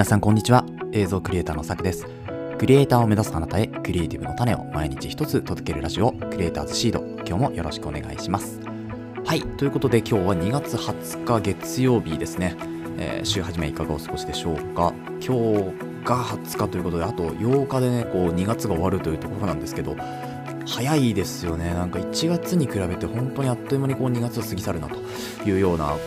皆さんこんにちは。映像クリエイターのさくです。クリエイターを目指すあなたへクリエイティブの種を毎日一つ届けるラジオクリエイターズシード。今日もよろしくお願いします。はい。ということで今日は2月20日月曜日ですね、えー、週始めいかがお過ごしでしょうか。今日が20日ということであと8日でねこう2月が終わるというところなんですけど早いですよね。なんか1月に比べて本当にあっという間にこう2月を過ぎ去るなというようなこ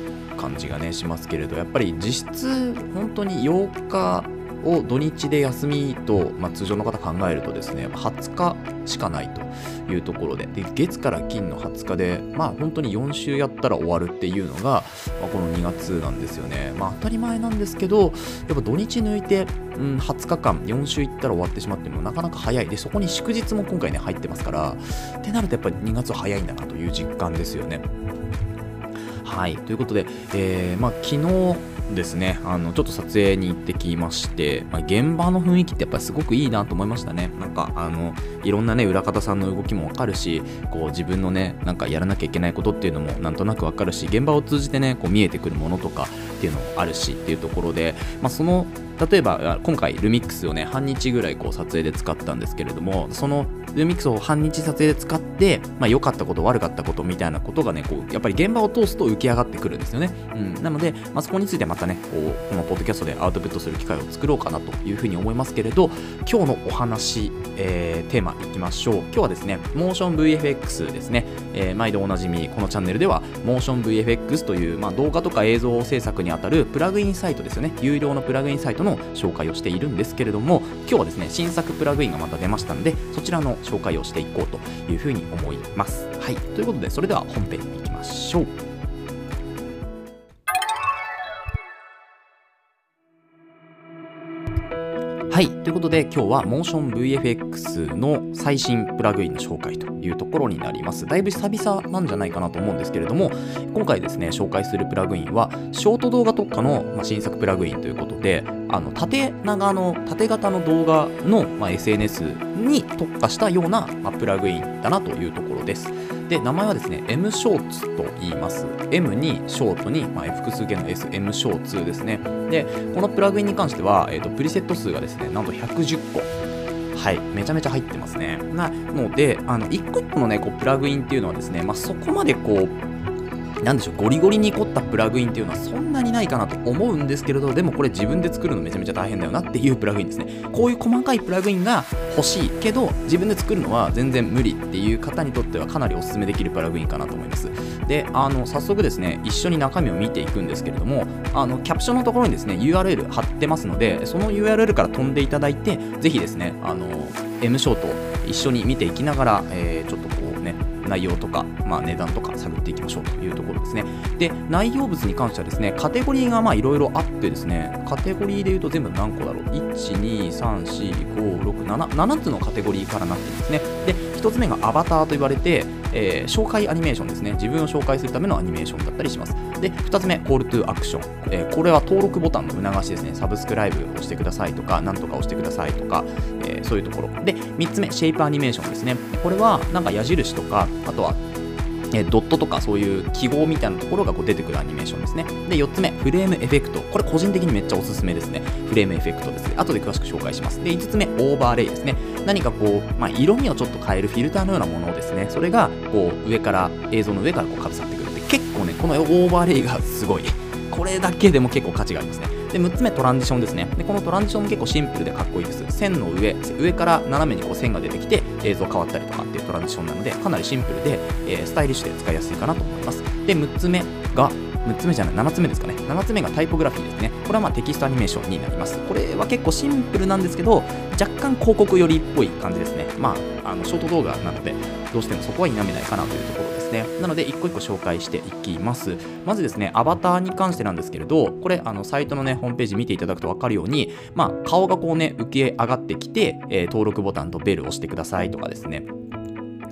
う感じがねしますけれどやっぱり実質本当に8日を土日で休みと、まあ、通常の方考えるとですね20日しかないというところでで月から金の20日でまあ本当に4週やったら終わるっていうのが、まあ、この2月なんですよね。まあ当たり前なんですけどやっぱ土日抜いて、うん、20日間4週いったら終わってしまってもなかなか早い。でそこに祝日も今回ね入ってますからってなるとやっぱり2月は早いんだなという実感ですよね。はい、ということで、えー、まあ、昨日ですね、あのちょっと撮影に行ってきまして、まあ、現場の雰囲気ってやっぱりすごくいいなと思いましたね。なんか、あのいろんなね、裏方さんの動きもわかるし、こう自分のね、なんかやらなきゃいけないことっていうのもなんとなくわかるし、現場を通じてね、こう見えてくるものとかっていうのもあるしっていうところで、まあ、その例えば今回ルミックスをね半日ぐらいこう撮影で使ったんですけれどもそのルミックスを半日撮影で使ってまあ、良かったこと悪かったことみたいなことがねこうやっぱり現場を通すと浮き上がってくるんですよね、うん、なので、まあ、そこについてまたねこうこのポッドキャストでアウトプットする機会を作ろうかなというふうに思いますけれど今日のお話、えー、テーマいきましょう。今日はですねモーション VFX ですね、えー、毎度おなじみこのチャンネルではモーション VFX という、まあ、動画とか映像制作にあたるプラグインサイトですよね。有料のプラグインサイトの紹介をしているんですけれども今日はですね新作プラグインがまた出ましたのでそちらの紹介をしていこうというふうに思います。はい。ということでそれでは本編に行きましょう。はい。ということで、今日は MotionVFX の最新プラグインの紹介というところになります。だいぶ久々なんじゃないかなと思うんですけれども、今回ですね、紹介するプラグインは、ショート動画特化の、ま新作プラグインということで、あの縦長の、縦型の動画の、ま SNS に特化したような、まプラグインだなというところです。で、名前はですね、M ショーツと言います。M にショートに、まあ、複数形の S、M ショーツですね。で、このプラグインに関しては、えーと、プリセット数がですね、なんと110個。はい、めちゃめちゃ入ってますね。なので、あの、1個1個のね、こう、プラグインっていうのはですね、まあ、そこまでこう、なんでしょう、ゴリゴリに凝ったプラグインっていうのはそんなにないかなと思うんですけれど、でもこれ自分で作るのめちゃめちゃ大変だよなっていうプラグインですね。こういう細かいプラグインが欲しいけど、自分で作るのは全然無理っていう方にとってはかなりお勧めできるプラグインかなと思います。で、あの、早速ですね、一緒に中身を見ていくんですけれども、あの、キャプションのところにですね、URL 貼ってますので、その URL から飛んでいただいて、ぜひですね、あの、M ショート一緒に見ていきながら、えー、ちょっとこう、内容とか、まあ、値段とか探っていきましょうというところですね。で、内容物に関してはですね、カテゴリーがいろいろあってですね、カテゴリーで言うと全部何個だろう ?1、2、3、4、5、6、7、7つのカテゴリーからなってんですね。で、1つ目がアバターと言われて、えー、紹介アニメーションですね。自分を紹介するためのアニメーションだったりします。で、2つ目、コールトゥアクション。えー、これは登録ボタンの促しですね。サブスクライブをしてくださいとか、何とか押してくださいとか、えー、そういうところ。で、3つ目、シェイプアニメーションですね。これは、なんか矢印とか、あとはえドットとかそういう記号みたいなところがこう出てくるアニメーションですね。で、4つ目、フレームエフェクト。これ個人的にめっちゃおすすめですね。フレームエフェクトですね。後で詳しく紹介します。で、5つ目、オーバーレイですね。何かこう、まあ、色味をちょっと変えるフィルターのようなものをですね。それが、こう、上から、映像の上からこうかぶさってくるって、結構ね、このオーバーレイがすごい。これだけでも結構価値がありますね。で、6つ目、トランジションですね。で、このトランジションも結構シンプルでかっこいいです。線の上、上から斜めにこう線が出てきて、映像変わったりとかっていうトランジションなので、かなりシンプルで、えー、スタイリッシュで使いやすいかなと思います。で、6つ目が、6つ目じゃない、7つ目ですかね。7つ目がタイポグラフィーですね。これはまテキストアニメーションになります。これは結構シンプルなんですけど、若干広告寄りっぽい感じですね。まあ、あのショート動画なので、どうしてもそこは否めないかなというところですね。なので、一個一個紹介していきます。まずですね、アバターに関してなんですけれど、これ、あのサイトのね、ホームページ見ていただくと分かるように、まあ、顔がこうね、浮き上がってきて、えー、登録ボタンとベルを押してくださいとかですね。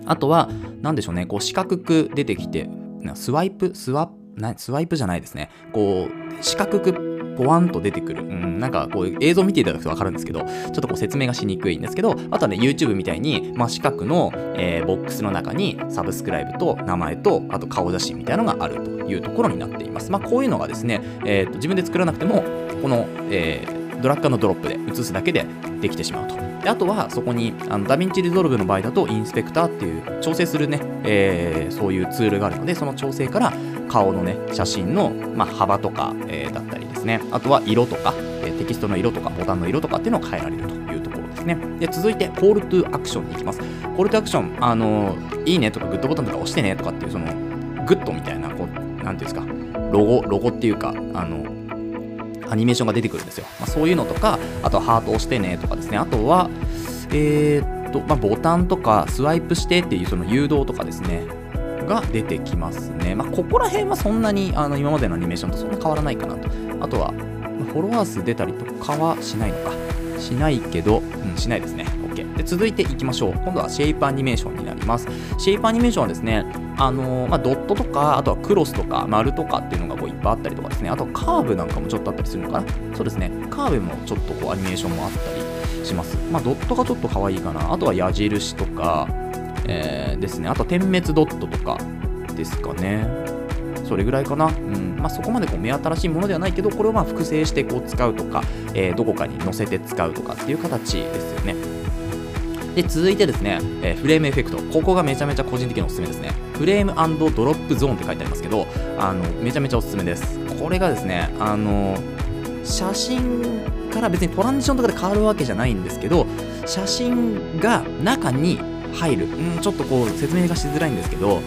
あとは、なんでしょうね、こう四角く出てきて、スワイプ、スワ、スワイプじゃないですね。こう、四角くワンと出てくる。うん、なんかこう映像見ていただくとわかるんですけど、ちょっとこう説明がしにくいんですけど、あとはね、YouTube みたいに真四角の、えー、ボックスの中にサブスクライブと名前と、あと顔写真みたいなのがあるというところになっています。まあ、こういうのがですね、えーと、自分で作らなくても、この、えー、ドラッグのドロップで映すだけでできてしまうと。であとはそこにあの DaVinci Resolve の場合だとインスペクターっていう調整するね、えー、そういうツールがあるのでその調整から顔のね写真の、まあ、幅とか、えー、だったりですね。あとは色とか、え、テキストの色とかボタンの色とかっていうのを変えられるというところですね。で続いてコールトゥアクションに行きます。コールトゥアクションあのいいねとかグッドボタンとか押してねとかっていうそのグッドみたいなこうなんていうんですかロゴロゴっていうかあのアニメーションが出てくるんですよ、まあ、そういうのとかあとはハート押してねとかですね。あとはえー、っと、まあ、ボタンとかスワイプしてっていうその誘導とかですねが出てきますね。まあ、ここら辺はそんなにあの今までのアニメーションとそんな変わらないかなと。あとは、フォロワー数出たりとかはしないのか。しないけど、うん、しないですね。OK。で、続いていきましょう。今度はシェイプアニメーションになります。シェイプアニメーションはですね、あのー、まあ、ドットとか、あとはクロスとか、丸とかっていうのがこういっぱいあったりとかですね、あとカーブなんかもちょっとあったりするのかな。そうですね、カーブもちょっとこうアニメーションもあったりします。まあ、ドットがちょっと可愛いかな。あとは矢印とか、えー、ですね。あと点滅ドットとかですかね。それぐらいかな。うんまあ、そこまでこう目新しいものではないけど、これをまあ複製してこう使うとか、えー、どこかに載せて使うとかっていう形ですよね。で、続いてですね、えー、フレームエフェクト。ここがめちゃめちゃ個人的におすすめですね。フレームドロップゾーンって書いてありますけど、あの、めちゃめちゃおすすめです。これがですね、あの、写真から別にトランジションとかで変わるわけじゃないんですけど写真が中に入るうんちょっとこう説明がしづらいんですけど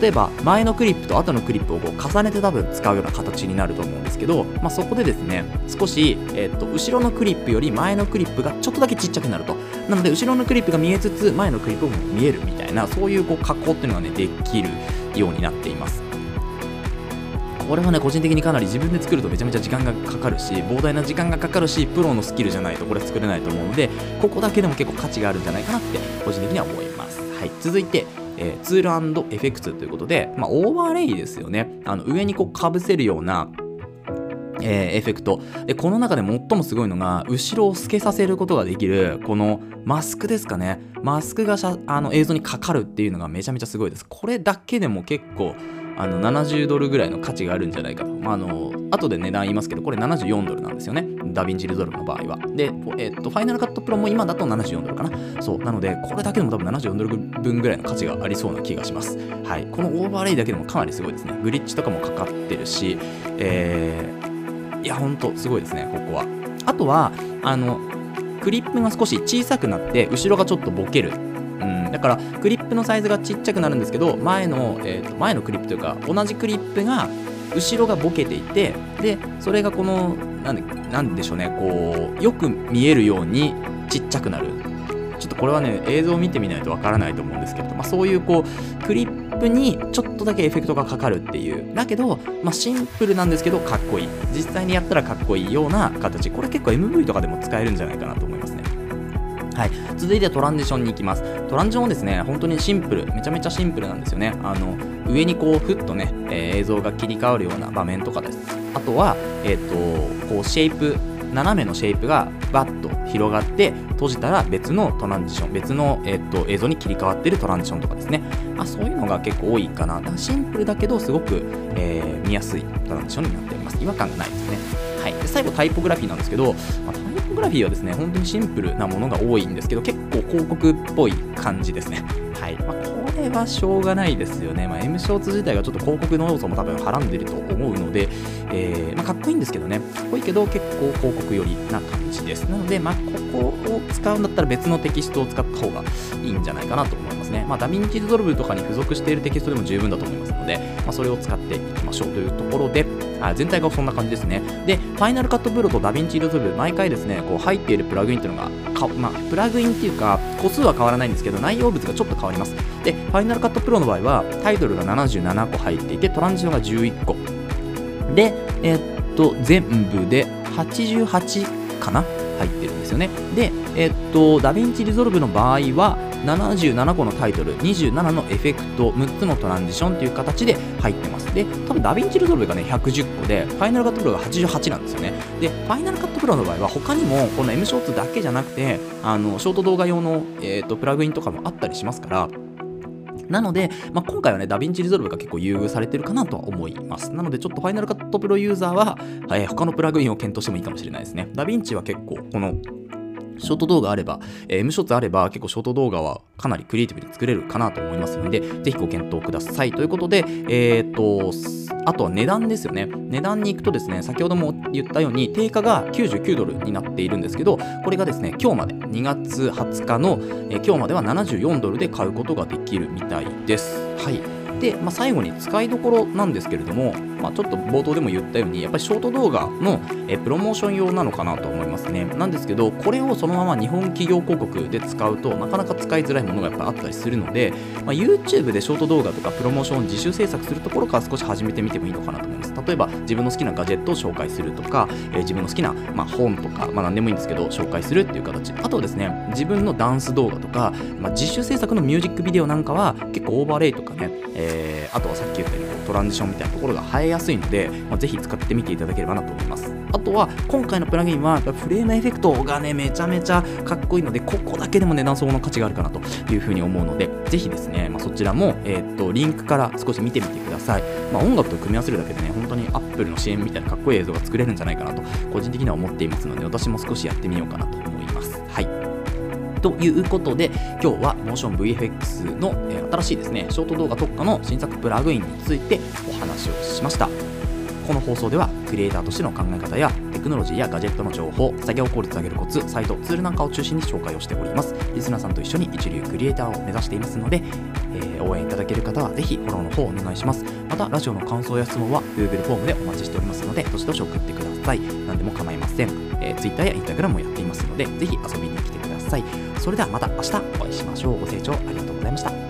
例えば前のクリップと後のクリップをこう重ねて多分使うような形になると思うんですけど、まあ、そこでですね少し、えー、と後ろのクリップより前のクリップがちょっとだけちっちゃくなるとなので後ろのクリップが見えつつ前のクリップも見えるみたいなそういうこう加工っていうのがねできるようになっていますこれはね、個人的にかなり自分で作るとめちゃめちゃ時間がかかるし、膨大な時間がかかるし、プロのスキルじゃないとこれ作れないと思うので、ここだけでも結構価値があるんじゃないかなって、個人的には思います。はい、続いて、えー、ツールエフェクツということで、まあ、オーバーレイですよね。あの上にこうかぶせるようなえー、エフェクト。でこの中で最もすごいのが後ろを透けさせることができるこのマスクですかね。マスクがあの映像にかかるっていうのがめちゃめちゃすごいです。これだけでも結構あの70ドルぐらいの価値があるんじゃないかと。まあ、あの後で値段言いますけど、これ74ドルなんですよね。DaVinci Resolve の場合は。で、えっと、 Final Cut Pro も今だと74ドルかな。そう。なので、これだけでも多分74ドル分ぐらいの価値がありそうな気がします。はい。このオーバーレイだけでもかなりすごいですね。グリッチとかもかかってるし、えー、いや、ほんとすごいですね、ここは。あとは、あの、クリップが少し小さくなって、後ろがちょっとボケるだからクリップのサイズがちっちゃくなるんですけど前の、えー、と前のクリップというか同じクリップが後ろがボケていてでそれがこのなんでなんでしょうねこうよく見えるようにちっちゃくなる。ちょっとこれはね映像を見てみないとわからないと思うんですけど、まあ、そういうこうクリップにちょっとだけエフェクトがかかるっていう。だけど、まあ、シンプルなんですけどかっこいい。実際にやったらかっこいいような形。これ結構 MV とかでも使えるんじゃないかなとはい、続いてトランジションに行きます。トランジションはですね、本当にシンプル、めちゃめちゃシンプルなんですよね。あの上にこう、ふっとね、えー、映像が切り替わるような場面とかです。あとは、えっ、ー、と、こう、シェイプ、斜めのシェイプがバッと広がって閉じたら別のトランジション別の、えーと、映像に切り替わってるトランジションとかですね、まあ、そういうのが結構多いかなシンプルだけどすごく、えー、見やすいトランジションになっております違和感がないですねはい、で最後タイポグラフィーなんですけど、まあ、グラフィーはですね、本当にシンプルなものが多いんですけど、結構広告っぽい感じですね。はい。まあ、これはしょうがないですよね。まあ、M ショーツ自体がちょっと広告の要素も多分はらんでると思うので、えー、まあ、かっこいいんですけどね。かっこいけど、結構広告寄りな感じです。なので、まあ、ここを使うんだったら別のテキストを使った方がいいんじゃないかなと思いますね。まあ、 DaVinci Resolve とかに付属しているテキストでも十分だと思いますので、まあ、それを使っていきましょうというところで、あ全体がそんな感じですね。で、 Final Cut Pro と DaVinci Resolve、毎回ですね、こう入っているプラグインっていうのが、かまあ、プラグインっていうか、個数は変わらないんですけど、内容物がちょっと変わります。で、 Final Cut Pro の場合は、タイトルが77個入っていて、トランジションが11個。で、えー、っと、全部で88かな？入ってるんですよね。で、えー、っと、 DaVinci Resolve の場合は、77個のタイトル、27のエフェクト、6つのトランジションという形で入ってますで多分 DaVinci Resolve がね110個で Final Cut Pro が88なんですよねで Final Cut Pro の場合は他にもこの M ショーツだけじゃなくてあのショート動画用の、えーと、プラグインとかもあったりしますからなので、まあ、今回はね、 DaVinci Resolve が結構優遇されてるかなとは思います。なので、ちょっと Final Cut Pro ユーザーは、えー、他のプラグインを検討してもいいかもしれないですね。ダヴィンチは結構、このショート動画あれば、えー、M ショッツあれば結構ショート動画はかなりクリエイティブに作れるかなと思いますので、ぜひご検討ください。ということで、えー、っと、あとは値段ですよね。値段に行くとですね、先ほども言ったように定価が99ドルになっているんですけど、これがですね、今日まで2月20日の、えー、今日までは74ドルで買うことができるみたいです。はい。で、まあ、最後に使いどころなんですけれども、まあ、ちょっと冒頭でも言ったようにやっぱりショート動画のえプロモーション用なのかなと思いますね。なんですけどこれをそのまま日本企業広告で使うとなかなか使いづらいものがやっぱあったりするので、まあ、YouTube でショート動画とかプロモーションを自主制作するところから少し始めてみてもいいのかなと思います。例えば自分の好きなガジェットを紹介するとか、えー、自分の好きな、まあ、本とか、まあ、何でもいいんですけど紹介するっていう形。あとですね自分のダンス動画とか、まあ、自主制作のミュージックビデオなんかは結構オーバーレイとかね、えー、あとはさっき言ったようにトランジションみたいなところが映えやすいので、まあ、ぜひ使ってみていただければなと思います。あとは今回のプラグインはフレームエフェクトがねめちゃめちゃかっこいいのでここだけでも値段相応の価値があるかなというふうに思うのでぜひですね、まあ、そちらも、えー、っとリンクから少し見てみてください、まあ、音楽と組み合わせるだけでね本当に Apple の CM みたいなかっこいい映像が作れるんじゃないかなと個人的には思っていますので私も少しやってみようかなとということで今日は MotionVFX の、え、新しいですねショート動画特化の新作プラグインについてお話をしました。この放送ではクリエイターとしての考え方やテクノロジーやガジェットの情報作業効率を上げるコツサイトツールなんかを中心に紹介をしております。リスナーさんと一緒に一流クリエイターを目指していますので、えー、応援いただける方はぜひフォローの方お願いします。またラジオの感想や質問は Google フォームでお待ちしておりますのでどしどし送ってください。何でも構いません、えー、Twitter や Instagram もやっていますのでぜひ遊びに来てください。さい。それではまた明日お会いしましょう。ご清聴ありがとうございました。